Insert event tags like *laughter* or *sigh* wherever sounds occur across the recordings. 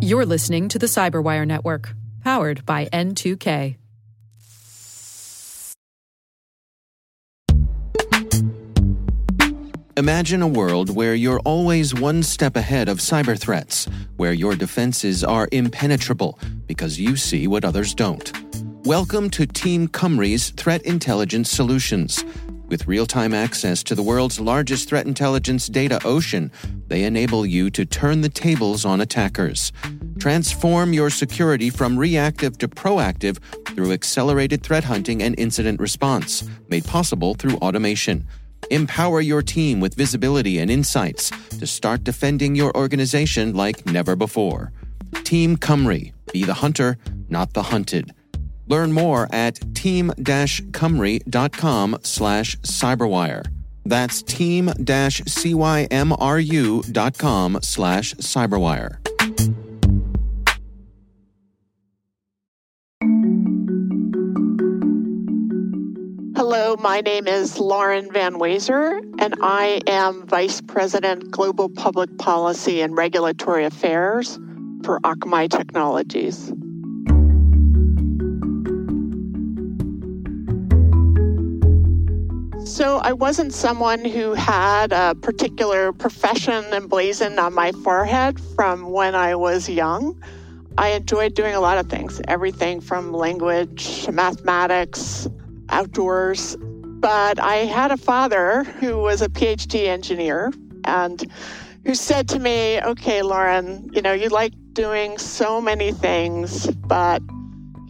You're listening to the Cyberwire Network, powered by N2K. Imagine a world where you're always one step ahead of cyber threats, where your defenses are impenetrable because you see what others don't. Welcome to Team Cymru's Threat Intelligence Solutions. With real time access to the world's largest threat intelligence data ocean, they enable you to turn the tables on attackers. Transform your security from reactive to proactive through accelerated threat hunting and incident response, made possible through automation. Empower your team with visibility and insights to start defending your organization like never before. Team Cymru. Be the hunter, not the hunted. Learn more at team-cymru.com slash cyberwire. That's team-cymru.com slash cyberwire. Hello, my name is Lauren Van Wazer, and I am Vice President Global Public Policy and Regulatory Affairs for Akamai Technologies. So I wasn't someone who had a particular profession emblazoned on my forehead from when I was young. I enjoyed doing a lot of things, everything from language, mathematics, outdoors. But I had a father who was a PhD engineer and who said to me, Okay, Lauren, you know, you like doing so many things, but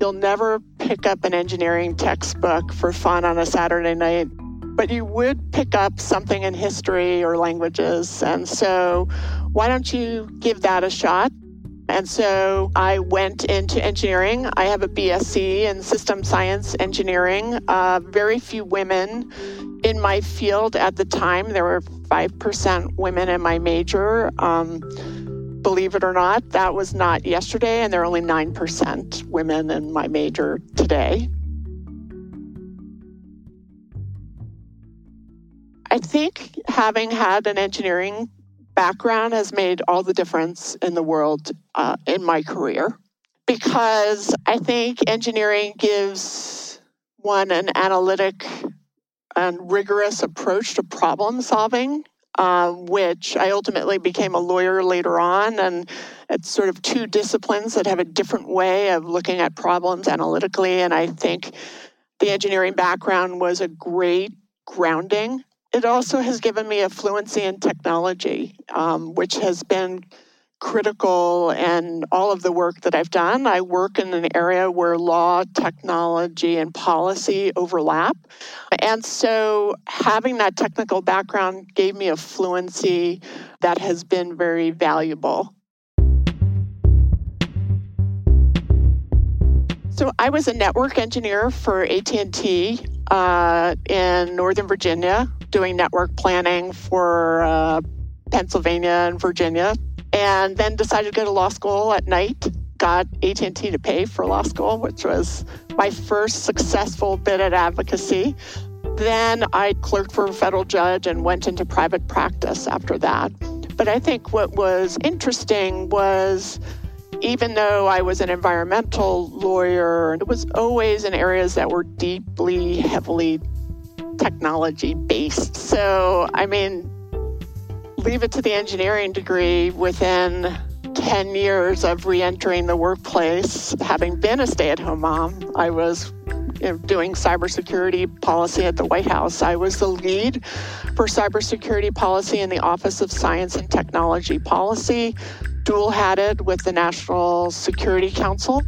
you'll never pick up an engineering textbook for fun on a Saturday night but you would pick up something in history or languages. And so, why don't you give that a shot? And so I went into engineering. I have a BSc in system science engineering. Uh, very few women in my field at the time. There were 5% women in my major. Um, believe it or not, that was not yesterday, and there are only 9% women in my major today. I think having had an engineering background has made all the difference in the world uh, in my career because I think engineering gives one an analytic and rigorous approach to problem solving. Uh, which I ultimately became a lawyer later on. And it's sort of two disciplines that have a different way of looking at problems analytically. And I think the engineering background was a great grounding it also has given me a fluency in technology, um, which has been critical in all of the work that I've done. I work in an area where law, technology, and policy overlap. And so having that technical background gave me a fluency that has been very valuable. So I was a network engineer for AT&T uh, in Northern Virginia doing network planning for uh, Pennsylvania and Virginia, and then decided to go to law school at night. Got AT&T to pay for law school, which was my first successful bit at advocacy. Then I clerked for a federal judge and went into private practice after that. But I think what was interesting was even though I was an environmental lawyer, it was always in areas that were deeply, heavily technology based. So, I mean, leave it to the engineering degree within 10 years of re entering the workplace, having been a stay at home mom, I was doing cybersecurity policy at the White House. I was the lead for cybersecurity policy in the Office of Science and Technology Policy, dual hatted with the National Security Council.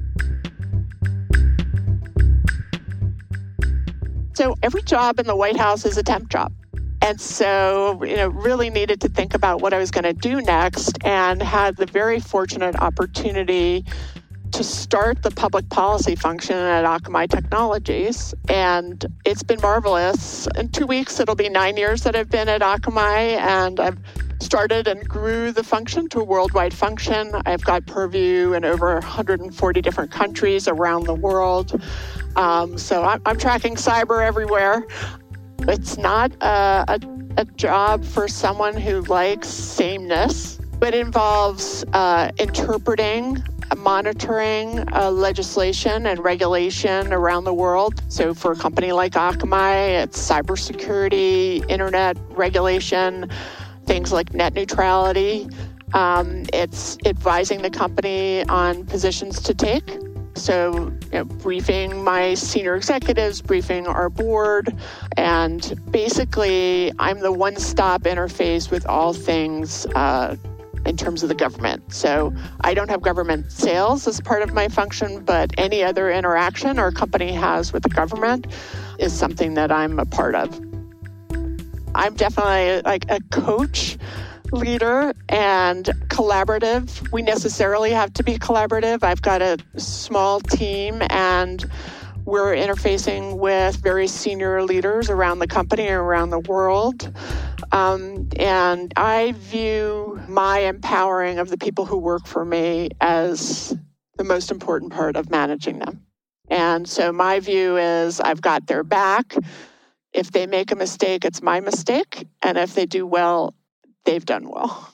So every job in the White House is a temp job. And so, you know, really needed to think about what I was going to do next and had the very fortunate opportunity to start the public policy function at Akamai Technologies. And it's been marvelous. In two weeks, it'll be nine years that I've been at Akamai, and I've started and grew the function to a worldwide function. I've got purview in over 140 different countries around the world. Um, so I'm, I'm, tracking cyber everywhere. It's not a, a, a job for someone who likes sameness but it involves uh, interpreting, monitoring uh, legislation and regulation around the world. So, for a company like Akamai, it's cybersecurity, internet regulation, things like net neutrality. Um, it's advising the company on positions to take. So, you know, briefing my senior executives, briefing our board, and basically, I'm the one stop interface with all things uh, in terms of the government. So, I don't have government sales as part of my function, but any other interaction our company has with the government is something that I'm a part of. I'm definitely like a coach leader and collaborative. We necessarily have to be collaborative. I've got a small team and we're interfacing with very senior leaders around the company and around the world. Um, and I view my empowering of the people who work for me as the most important part of managing them. And so my view is I've got their back. If they make a mistake, it's my mistake. And if they do well, they've done well.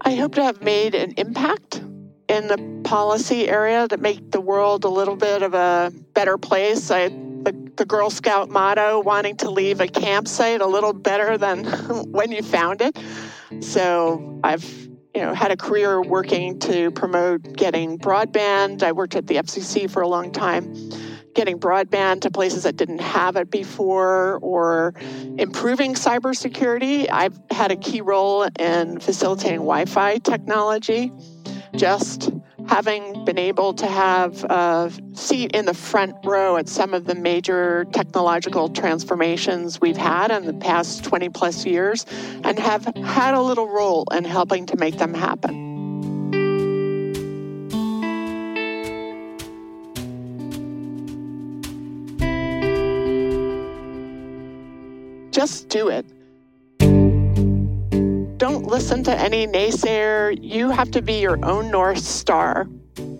I hope to have made an impact in the policy area to make the world a little bit of a better place. I, the, the Girl Scout motto, wanting to leave a campsite a little better than *laughs* when you found it. So I've you know, had a career working to promote getting broadband. I worked at the FCC for a long time, getting broadband to places that didn't have it before, or improving cybersecurity. I've had a key role in facilitating Wi Fi technology. Just having been able to have a seat in the front row at some of the major technological transformations we've had in the past 20 plus years and have had a little role in helping to make them happen. Just do it don't listen to any naysayer. You have to be your own North Star.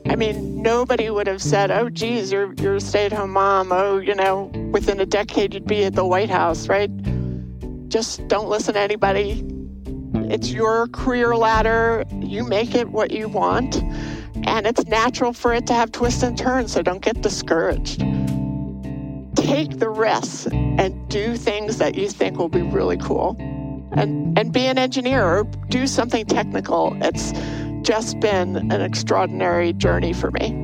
I mean, nobody would have said, oh, geez, you're, you're a stay at home mom. Oh, you know, within a decade, you'd be at the White House, right? Just don't listen to anybody. It's your career ladder. You make it what you want. And it's natural for it to have twists and turns, so don't get discouraged. Take the risks and do things that you think will be really cool and, and be an engineer or do something technical. It's just been an extraordinary journey for me.